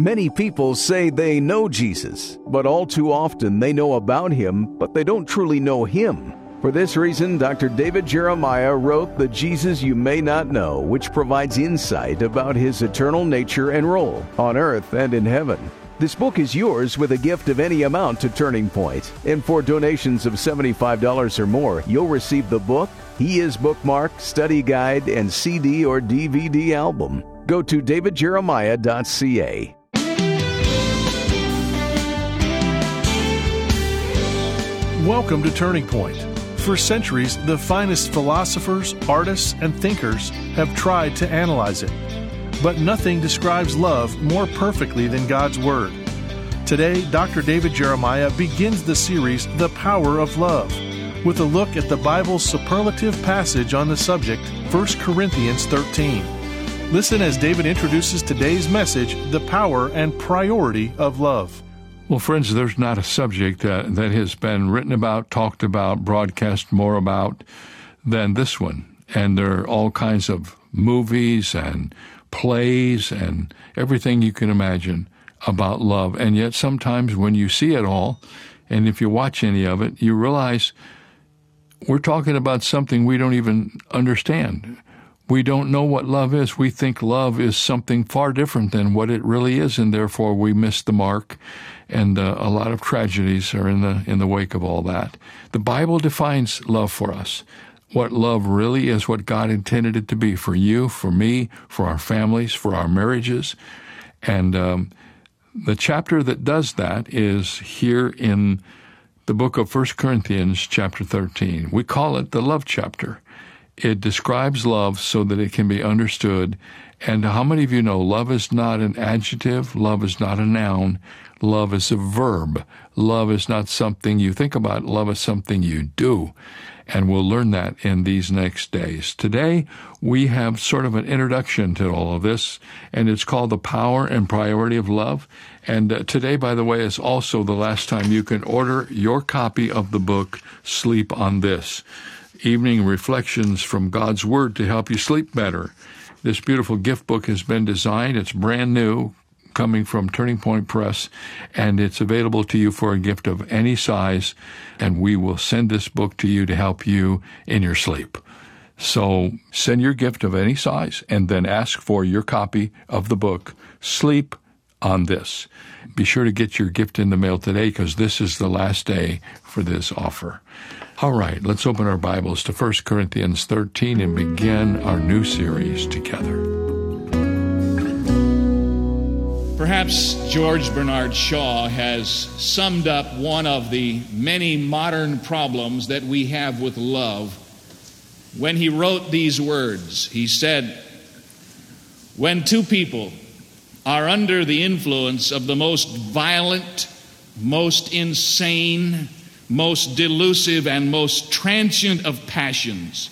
Many people say they know Jesus, but all too often they know about him, but they don't truly know him. For this reason, Dr. David Jeremiah wrote The Jesus You May Not Know, which provides insight about his eternal nature and role on earth and in heaven. This book is yours with a gift of any amount to Turning Point. And for donations of $75 or more, you'll receive the book, He Is Bookmark, Study Guide, and CD or DVD album. Go to davidjeremiah.ca. Welcome to Turning Point. For centuries, the finest philosophers, artists, and thinkers have tried to analyze it. But nothing describes love more perfectly than God's Word. Today, Dr. David Jeremiah begins the series, The Power of Love, with a look at the Bible's superlative passage on the subject, 1 Corinthians 13. Listen as David introduces today's message, The Power and Priority of Love. Well, friends, there's not a subject that, that has been written about, talked about, broadcast more about than this one. And there are all kinds of movies and plays and everything you can imagine about love. And yet, sometimes when you see it all, and if you watch any of it, you realize we're talking about something we don't even understand. We don't know what love is. We think love is something far different than what it really is, and therefore we miss the mark and uh, a lot of tragedies are in the in the wake of all that. The Bible defines love for us. What love really is, what God intended it to be for you, for me, for our families, for our marriages, and um, the chapter that does that is here in the book of 1 Corinthians, chapter 13. We call it the love chapter. It describes love so that it can be understood. And how many of you know love is not an adjective, love is not a noun, Love is a verb. Love is not something you think about. Love is something you do. And we'll learn that in these next days. Today, we have sort of an introduction to all of this, and it's called The Power and Priority of Love. And uh, today, by the way, is also the last time you can order your copy of the book, Sleep on This Evening Reflections from God's Word to help you sleep better. This beautiful gift book has been designed. It's brand new, coming from Turning Point Press, and it's available to you for a gift of any size, and we will send this book to you to help you in your sleep. So send your gift of any size and then ask for your copy of the book, Sleep on This. Be sure to get your gift in the mail today because this is the last day for this offer. All right, let's open our Bibles to 1 Corinthians 13 and begin our new series together. Perhaps George Bernard Shaw has summed up one of the many modern problems that we have with love when he wrote these words. He said, When two people are under the influence of the most violent, most insane, most delusive, and most transient of passions,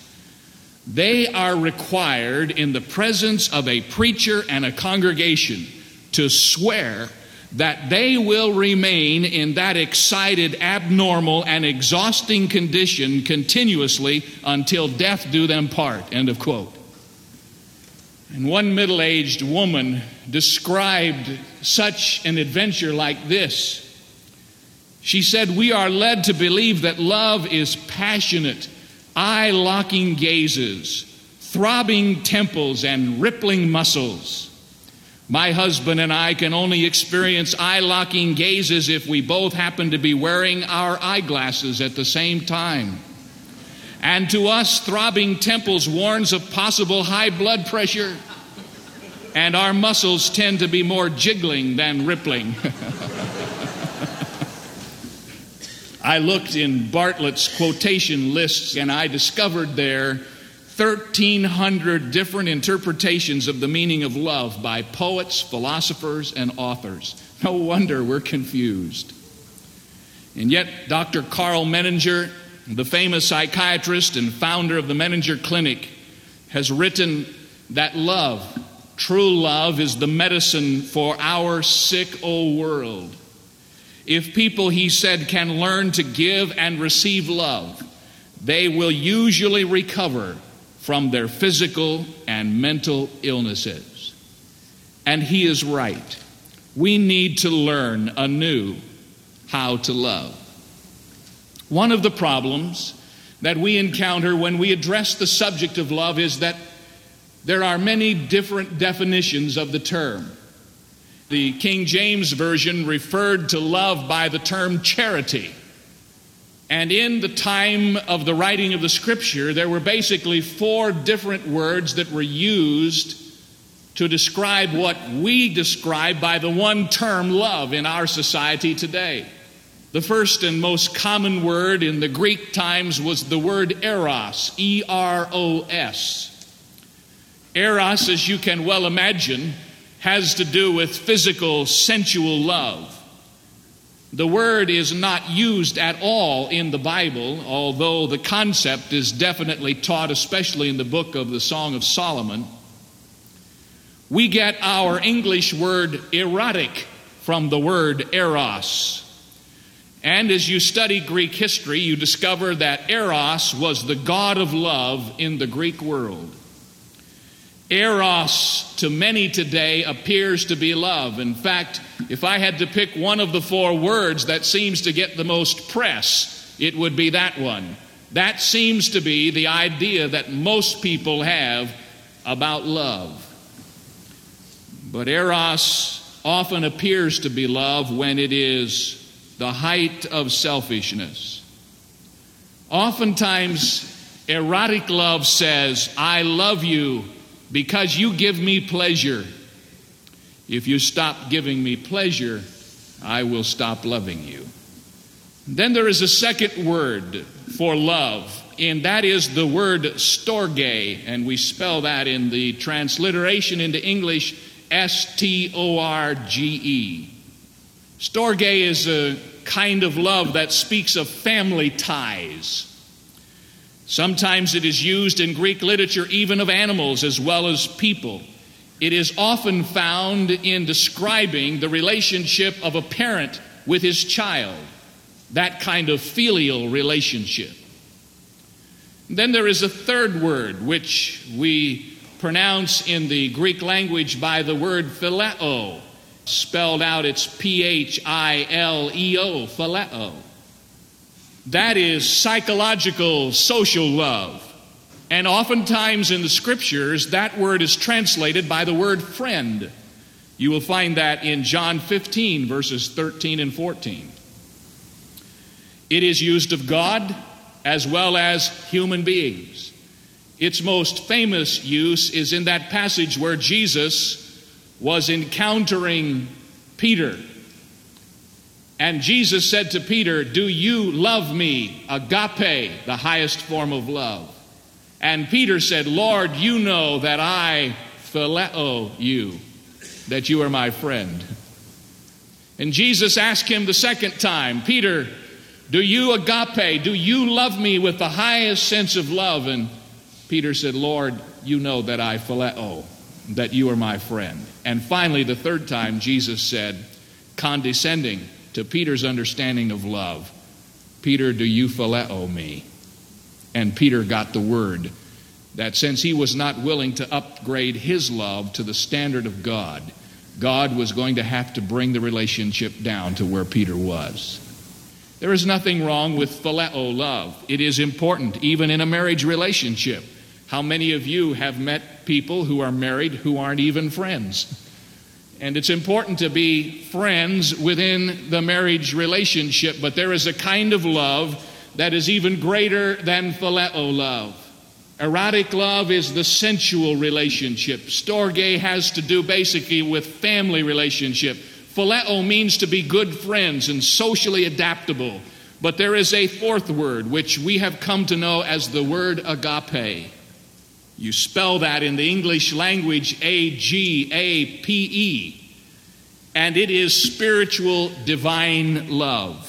they are required in the presence of a preacher and a congregation to swear that they will remain in that excited, abnormal, and exhausting condition continuously until death do them part. End of quote. And one middle aged woman described such an adventure like this. She said, We are led to believe that love is passionate, eye locking gazes, throbbing temples, and rippling muscles. My husband and I can only experience eye locking gazes if we both happen to be wearing our eyeglasses at the same time. And to us, throbbing temples warns of possible high blood pressure, and our muscles tend to be more jiggling than rippling. I looked in Bartlett's quotation lists and I discovered there 1,300 different interpretations of the meaning of love by poets, philosophers, and authors. No wonder we're confused. And yet, Dr. Karl Menninger, the famous psychiatrist and founder of the Menninger Clinic, has written that love, true love, is the medicine for our sick old world. If people, he said, can learn to give and receive love, they will usually recover from their physical and mental illnesses. And he is right. we need to learn anew how to love. One of the problems that we encounter when we address the subject of love is that there are many different definitions of the term. The King James Version referred to love by the term charity. And in the time of the writing of the scripture, there were basically four different words that were used to describe what we describe by the one term love in our society today. The first and most common word in the Greek times was the word eros, E R O S. Eros, as you can well imagine, has to do with physical, sensual love. The word is not used at all in the Bible, although the concept is definitely taught, especially in the book of the Song of Solomon. We get our English word erotic from the word eros. And as you study Greek history, you discover that eros was the god of love in the Greek world. Eros to many today appears to be love. In fact, if I had to pick one of the four words that seems to get the most press, it would be that one. That seems to be the idea that most people have about love. But Eros often appears to be love when it is the height of selfishness. Oftentimes, erotic love says, I love you because you give me pleasure. If you stop giving me pleasure, I will stop loving you. Then there is a second word for love, and that is the word storge, and we spell that in the transliteration into English S T O R G E. Storge is a kind of love that speaks of family ties. Sometimes it is used in Greek literature even of animals as well as people. It is often found in describing the relationship of a parent with his child, that kind of filial relationship. Then there is a third word which we pronounce in the Greek language by the word phileo. Spelled out, it's P H I L E O, phileo. That is psychological, social love. And oftentimes in the scriptures, that word is translated by the word friend. You will find that in John 15, verses 13 and 14. It is used of God as well as human beings. Its most famous use is in that passage where Jesus was encountering Peter. And Jesus said to Peter, Do you love me? Agape, the highest form of love. And Peter said, Lord, you know that I phileo you, that you are my friend. And Jesus asked him the second time, Peter, do you agape, do you love me with the highest sense of love? And Peter said, Lord, you know that I phileo, that you are my friend. And finally, the third time, Jesus said, condescending to Peter's understanding of love, Peter, do you phileo me? And Peter got the word that since he was not willing to upgrade his love to the standard of God, God was going to have to bring the relationship down to where Peter was. There is nothing wrong with phileo love. It is important, even in a marriage relationship. How many of you have met people who are married who aren't even friends? And it's important to be friends within the marriage relationship, but there is a kind of love that is even greater than phileo love. Erotic love is the sensual relationship. Storge has to do basically with family relationship. Phileo means to be good friends and socially adaptable. But there is a fourth word, which we have come to know as the word agape. You spell that in the English language A G A P E. And it is spiritual divine love.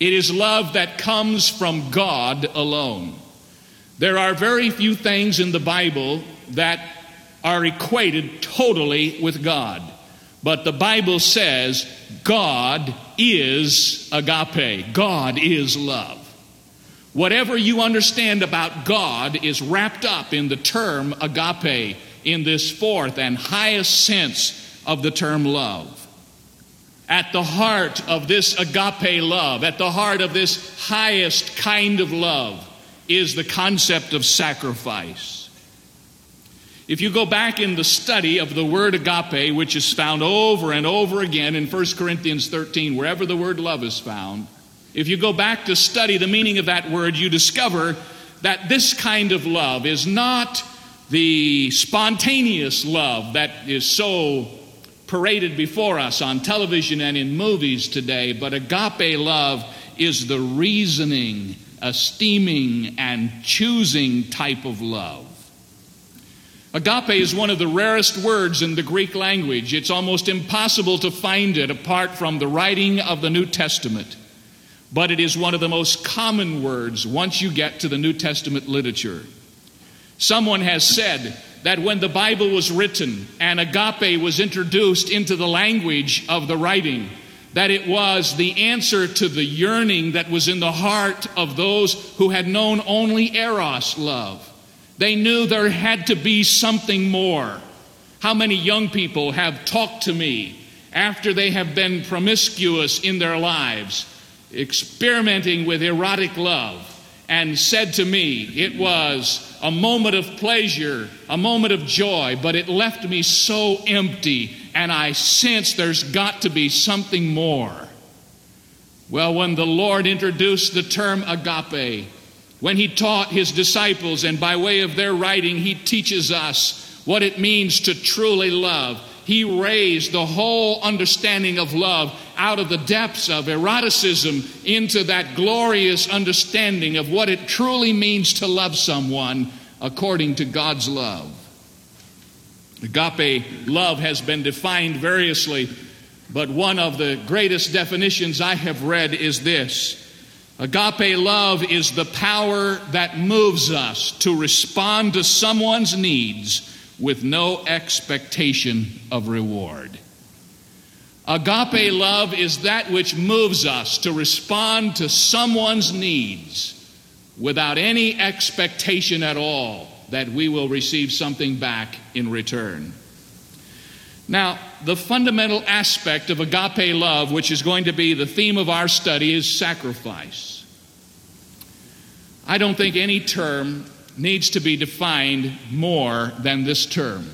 It is love that comes from God alone. There are very few things in the Bible that are equated totally with God. But the Bible says God is agape, God is love. Whatever you understand about God is wrapped up in the term agape, in this fourth and highest sense of the term love. At the heart of this agape love, at the heart of this highest kind of love, is the concept of sacrifice. If you go back in the study of the word agape, which is found over and over again in 1 Corinthians 13, wherever the word love is found, if you go back to study the meaning of that word, you discover that this kind of love is not the spontaneous love that is so paraded before us on television and in movies today, but agape love is the reasoning, esteeming, and choosing type of love. Agape is one of the rarest words in the Greek language. It's almost impossible to find it apart from the writing of the New Testament. But it is one of the most common words once you get to the New Testament literature. Someone has said that when the Bible was written and agape was introduced into the language of the writing, that it was the answer to the yearning that was in the heart of those who had known only eros love. They knew there had to be something more. How many young people have talked to me after they have been promiscuous in their lives, experimenting with erotic love, and said to me, It was a moment of pleasure, a moment of joy, but it left me so empty, and I sense there's got to be something more. Well, when the Lord introduced the term agape, when he taught his disciples, and by way of their writing, he teaches us what it means to truly love. He raised the whole understanding of love out of the depths of eroticism into that glorious understanding of what it truly means to love someone according to God's love. Agape love has been defined variously, but one of the greatest definitions I have read is this Agape love is the power that moves us to respond to someone's needs with no expectation of reward. Agape love is that which moves us to respond to someone's needs without any expectation at all that we will receive something back in return. Now, the fundamental aspect of agape love, which is going to be the theme of our study, is sacrifice. I don't think any term needs to be defined more than this term.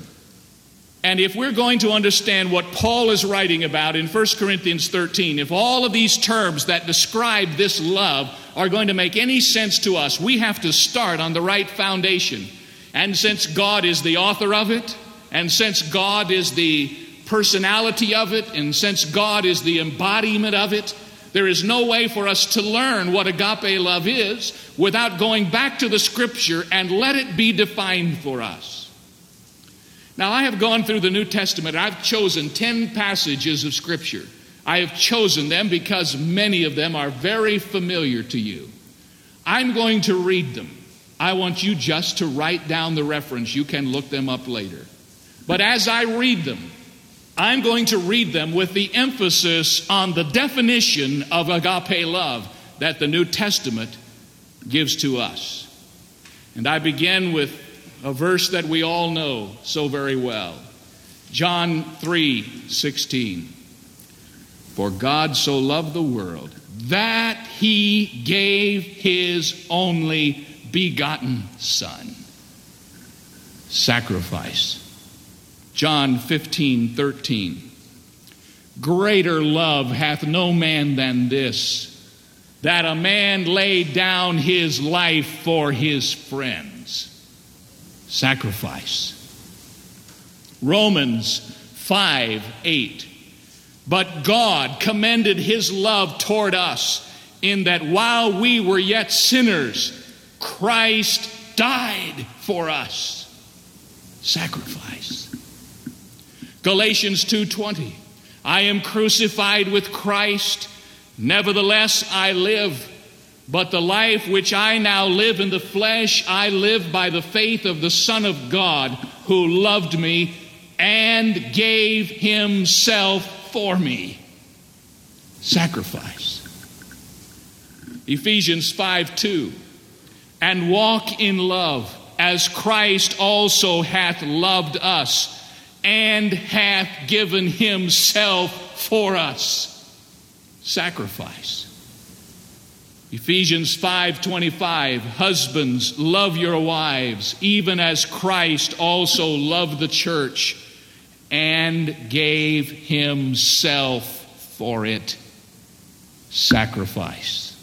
And if we're going to understand what Paul is writing about in 1 Corinthians 13, if all of these terms that describe this love are going to make any sense to us, we have to start on the right foundation. And since God is the author of it, and since God is the personality of it, and since God is the embodiment of it, there is no way for us to learn what agape love is without going back to the scripture and let it be defined for us. Now, I have gone through the New Testament. I've chosen 10 passages of scripture. I have chosen them because many of them are very familiar to you. I'm going to read them. I want you just to write down the reference. You can look them up later. But as I read them, I'm going to read them with the emphasis on the definition of agape love that the New Testament gives to us. And I begin with a verse that we all know so very well. John 3 16. For God so loved the world that he gave his only begotten Son. Sacrifice. John 15, 13. Greater love hath no man than this, that a man lay down his life for his friends. Sacrifice. Romans 5, 8. But God commended his love toward us in that while we were yet sinners, Christ died for us. Sacrifice. Galatians 2:20 I am crucified with Christ. Nevertheless I live. But the life which I now live in the flesh I live by the faith of the son of God who loved me and gave himself for me. Sacrifice. Ephesians 5 2 and walk in love as Christ also hath loved us and hath given himself for us. Sacrifice. Ephesians 5:25 Husbands love your wives even as Christ also loved the church and gave himself for it sacrifice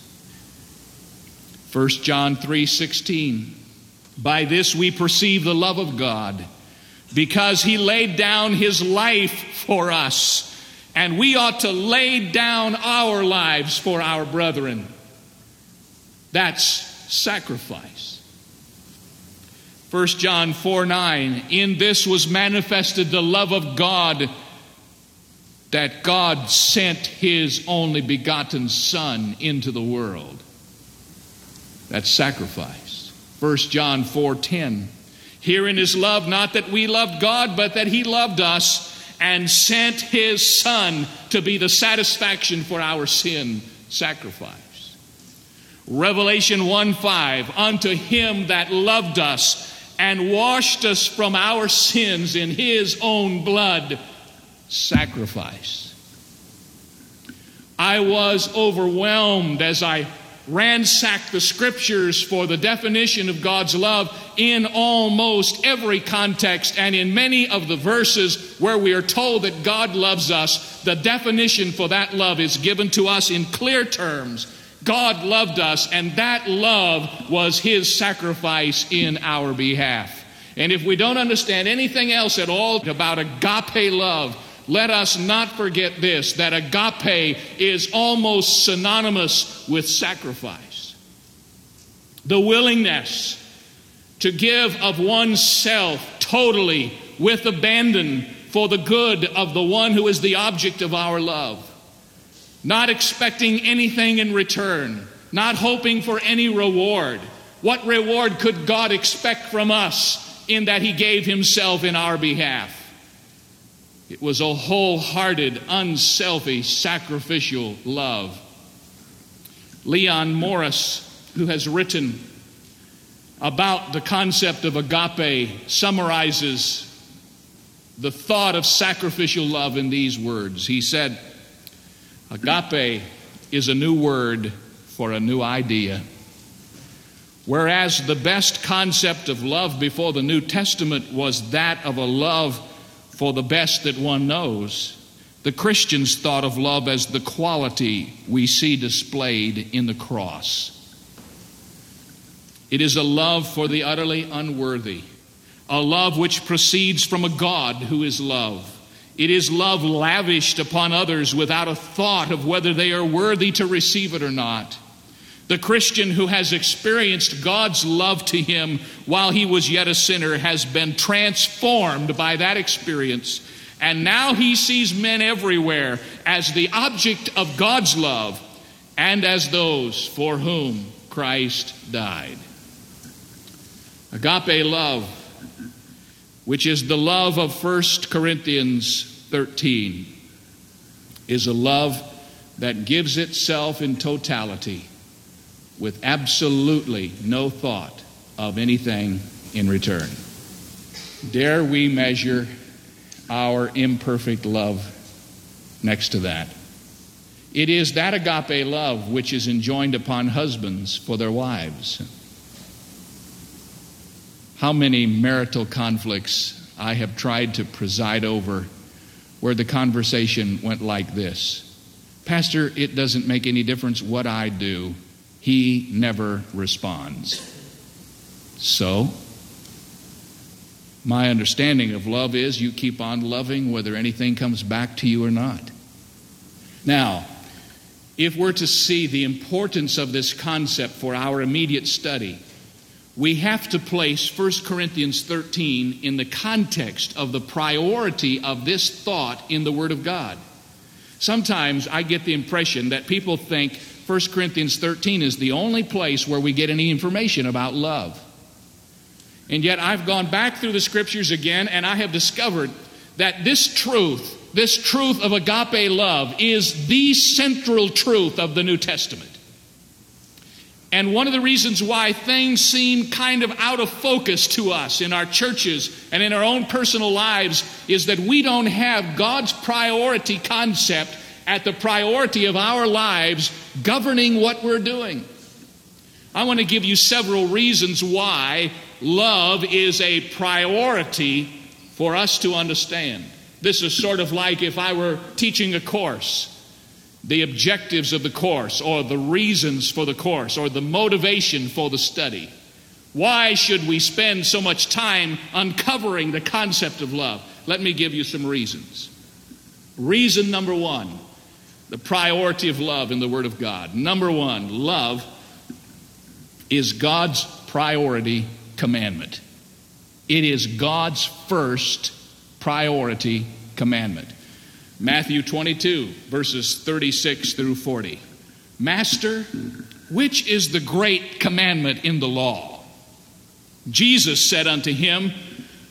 1 John 3:16 By this we perceive the love of God because he laid down his life for us and we ought to lay down our lives for our brethren that's sacrifice 1 John 4 9 In this was manifested the love of God that God sent his only begotten Son into the world. That's sacrifice. 1 John 4:10. Herein is love not that we loved God, but that he loved us and sent his Son to be the satisfaction for our sin sacrifice. Revelation 1 5. Unto him that loved us and washed us from our sins in his own blood sacrifice. I was overwhelmed as I ransacked the scriptures for the definition of God's love in almost every context and in many of the verses where we are told that God loves us, the definition for that love is given to us in clear terms. God loved us, and that love was His sacrifice in our behalf. And if we don't understand anything else at all about agape love, let us not forget this that agape is almost synonymous with sacrifice. The willingness to give of oneself totally with abandon for the good of the one who is the object of our love. Not expecting anything in return, not hoping for any reward. What reward could God expect from us in that He gave Himself in our behalf? It was a wholehearted, unselfish, sacrificial love. Leon Morris, who has written about the concept of agape, summarizes the thought of sacrificial love in these words. He said, Agape is a new word for a new idea. Whereas the best concept of love before the New Testament was that of a love for the best that one knows. The Christians thought of love as the quality we see displayed in the cross. It is a love for the utterly unworthy, a love which proceeds from a God who is love. It is love lavished upon others without a thought of whether they are worthy to receive it or not. The Christian who has experienced God's love to him while he was yet a sinner has been transformed by that experience. And now he sees men everywhere as the object of God's love and as those for whom Christ died. Agape love, which is the love of 1 Corinthians 13, is a love that gives itself in totality with absolutely no thought of anything in return. Dare we measure our imperfect love next to that? It is that agape love which is enjoined upon husbands for their wives. How many marital conflicts I have tried to preside over where the conversation went like this Pastor, it doesn't make any difference what I do he never responds. So, my understanding of love is you keep on loving whether anything comes back to you or not. Now, if we're to see the importance of this concept for our immediate study, we have to place 1 Corinthians 13 in the context of the priority of this thought in the Word of God. Sometimes I get the impression that people think 1 Corinthians 13 is the only place where we get any information about love. And yet I've gone back through the scriptures again and I have discovered that this truth, this truth of agape love, is the central truth of the New Testament. And one of the reasons why things seem kind of out of focus to us in our churches and in our own personal lives is that we don't have God's priority concept at the priority of our lives governing what we're doing. I want to give you several reasons why love is a priority for us to understand. This is sort of like if I were teaching a course the objectives of the course, or the reasons for the course, or the motivation for the study. Why should we spend so much time uncovering the concept of love? Let me give you some reasons. Reason number one the priority of love in the Word of God. Number one, love is God's priority commandment. It is God's first priority commandment. Matthew 22, verses 36 through 40. Master, which is the great commandment in the law? Jesus said unto him,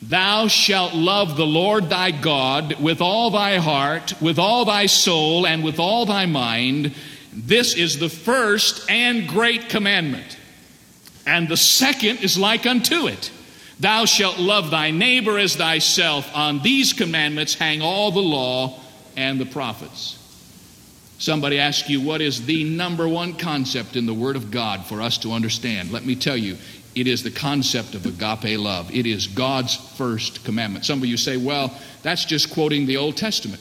Thou shalt love the Lord thy God with all thy heart, with all thy soul, and with all thy mind. This is the first and great commandment. And the second is like unto it. Thou shalt love thy neighbor as thyself. On these commandments hang all the law and the prophets. Somebody asks you, what is the number one concept in the Word of God for us to understand? Let me tell you, it is the concept of agape love. It is God's first commandment. Some of you say, well, that's just quoting the Old Testament.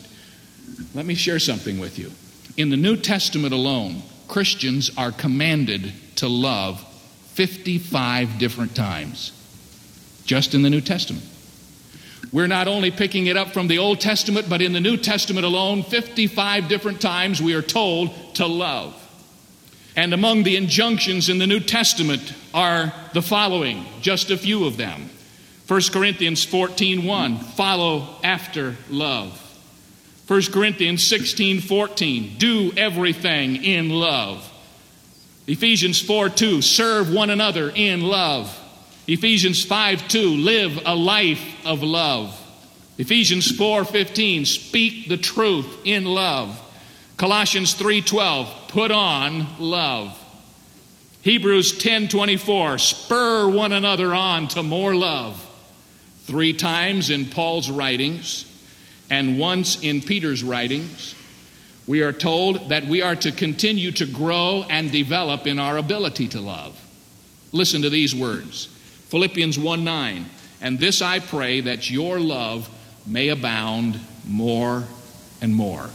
Let me share something with you. In the New Testament alone, Christians are commanded to love 55 different times, just in the New Testament. We're not only picking it up from the Old Testament, but in the New Testament alone, 55 different times we are told to love. And among the injunctions in the New Testament are the following, just a few of them. 1 Corinthians 14:1, follow after love. 1 Corinthians 16:14, do everything in love. Ephesians 4:2, serve one another in love. Ephesians 5 2, live a life of love. Ephesians 4:15, speak the truth in love. Colossians 3:12, put on love. Hebrews 10:24, spur one another on to more love. Three times in Paul's writings and once in Peter's writings, we are told that we are to continue to grow and develop in our ability to love. Listen to these words. Philippians 1 9. And this I pray that your love may abound more and more.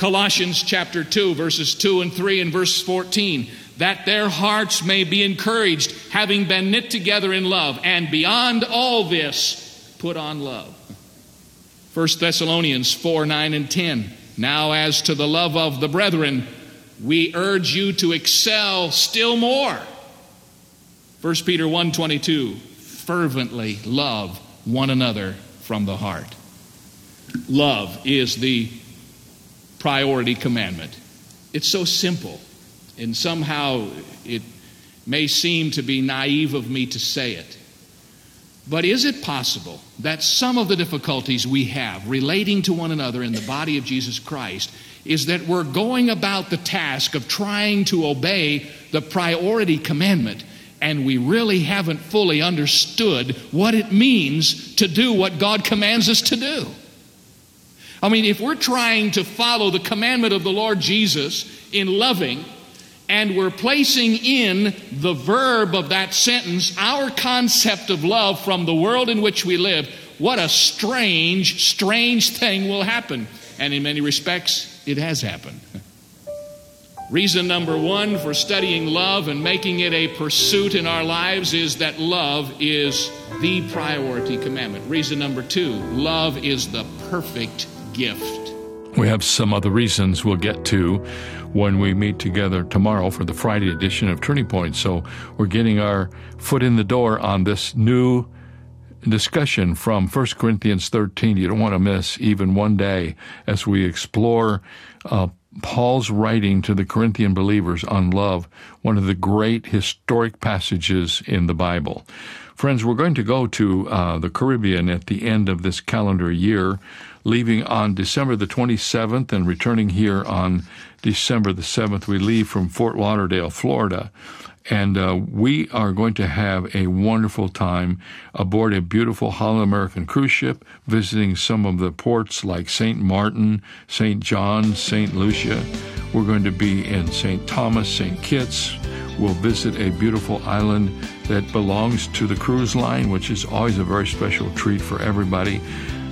Colossians chapter 2, verses 2 and 3 and verse 14. That their hearts may be encouraged, having been knit together in love, and beyond all this, put on love. 1 Thessalonians 4 9 and 10. Now, as to the love of the brethren, we urge you to excel still more 1 Peter 1:22 fervently love one another from the heart. Love is the priority commandment. It's so simple and somehow it may seem to be naive of me to say it. But is it possible that some of the difficulties we have relating to one another in the body of Jesus Christ is that we're going about the task of trying to obey the priority commandment and we really haven't fully understood what it means to do what God commands us to do. I mean, if we're trying to follow the commandment of the Lord Jesus in loving, and we're placing in the verb of that sentence our concept of love from the world in which we live, what a strange, strange thing will happen. And in many respects, it has happened. Reason number one for studying love and making it a pursuit in our lives is that love is the priority commandment. Reason number two love is the perfect gift. We have some other reasons we'll get to when we meet together tomorrow for the Friday edition of Turning Point. So we're getting our foot in the door on this new discussion from 1 Corinthians 13 you don't want to miss even one day as we explore uh, Paul's writing to the Corinthian believers on love, one of the great historic passages in the Bible. Friends, we're going to go to uh, the Caribbean at the end of this calendar year, leaving on December the 27th and returning here on December the 7th. We leave from Fort Lauderdale, Florida. And uh, we are going to have a wonderful time aboard a beautiful Holland American cruise ship, visiting some of the ports like St. Martin, St. John, St. Lucia. We're going to be in St. Thomas, St. Kitts. We'll visit a beautiful island that belongs to the cruise line, which is always a very special treat for everybody.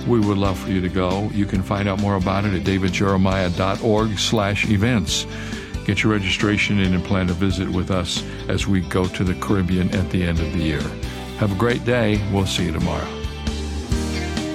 We would love for you to go. You can find out more about it at davidjeremiah.org slash events. Get your registration in and plan a visit with us as we go to the Caribbean at the end of the year. Have a great day. We'll see you tomorrow.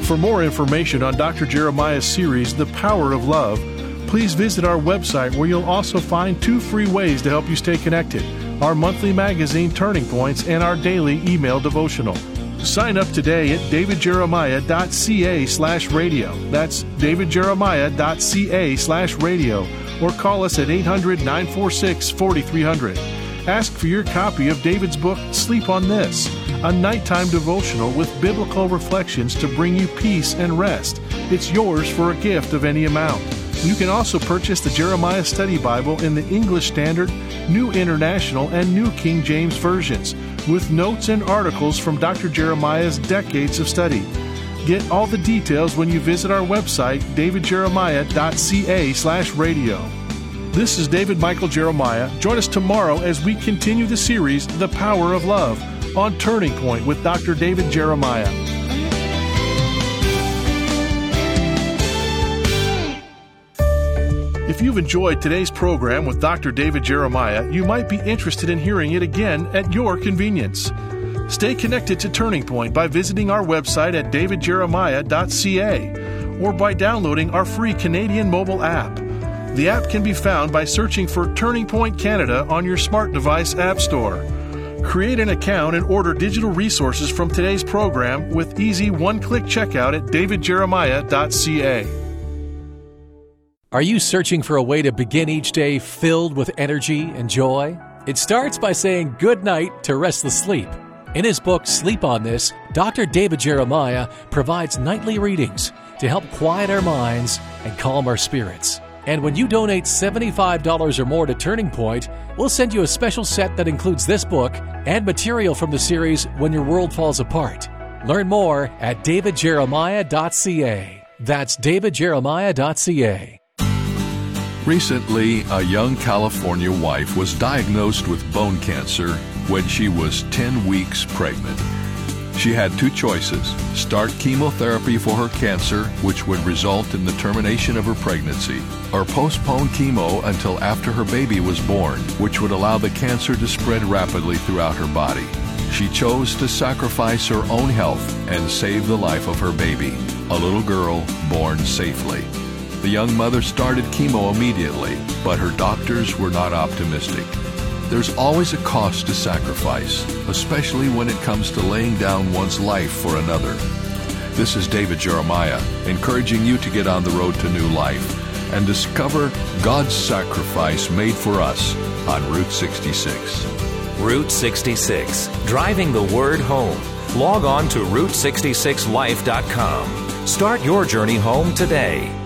For more information on Dr. Jeremiah's series, The Power of Love, please visit our website where you'll also find two free ways to help you stay connected our monthly magazine Turning Points and our daily email devotional. Sign up today at davidjeremiah.ca slash radio. That's davidjeremiah.ca slash radio or call us at 800 946 4300. Ask for your copy of David's book, Sleep on This, a nighttime devotional with biblical reflections to bring you peace and rest. It's yours for a gift of any amount. You can also purchase the Jeremiah Study Bible in the English Standard, New International, and New King James versions, with notes and articles from Dr. Jeremiah's decades of study. Get all the details when you visit our website, davidjeremiah.ca slash radio. This is David Michael Jeremiah. Join us tomorrow as we continue the series, The Power of Love, on Turning Point with Dr. David Jeremiah. If you've enjoyed today's program with Dr. David Jeremiah, you might be interested in hearing it again at your convenience. Stay connected to Turning Point by visiting our website at davidjeremiah.ca or by downloading our free Canadian mobile app. The app can be found by searching for Turning Point Canada on your smart device app store. Create an account and order digital resources from today's program with easy one click checkout at davidjeremiah.ca. Are you searching for a way to begin each day filled with energy and joy? It starts by saying good night to restless sleep. In his book, Sleep on This, Dr. David Jeremiah provides nightly readings to help quiet our minds and calm our spirits. And when you donate $75 or more to Turning Point, we'll send you a special set that includes this book and material from the series When Your World Falls Apart. Learn more at davidjeremiah.ca. That's davidjeremiah.ca. Recently, a young California wife was diagnosed with bone cancer when she was 10 weeks pregnant. She had two choices start chemotherapy for her cancer, which would result in the termination of her pregnancy, or postpone chemo until after her baby was born, which would allow the cancer to spread rapidly throughout her body. She chose to sacrifice her own health and save the life of her baby, a little girl born safely. The young mother started chemo immediately, but her doctors were not optimistic. There's always a cost to sacrifice, especially when it comes to laying down one's life for another. This is David Jeremiah, encouraging you to get on the road to new life and discover God's sacrifice made for us on Route 66. Route 66, driving the word home. Log on to Route66Life.com. Start your journey home today.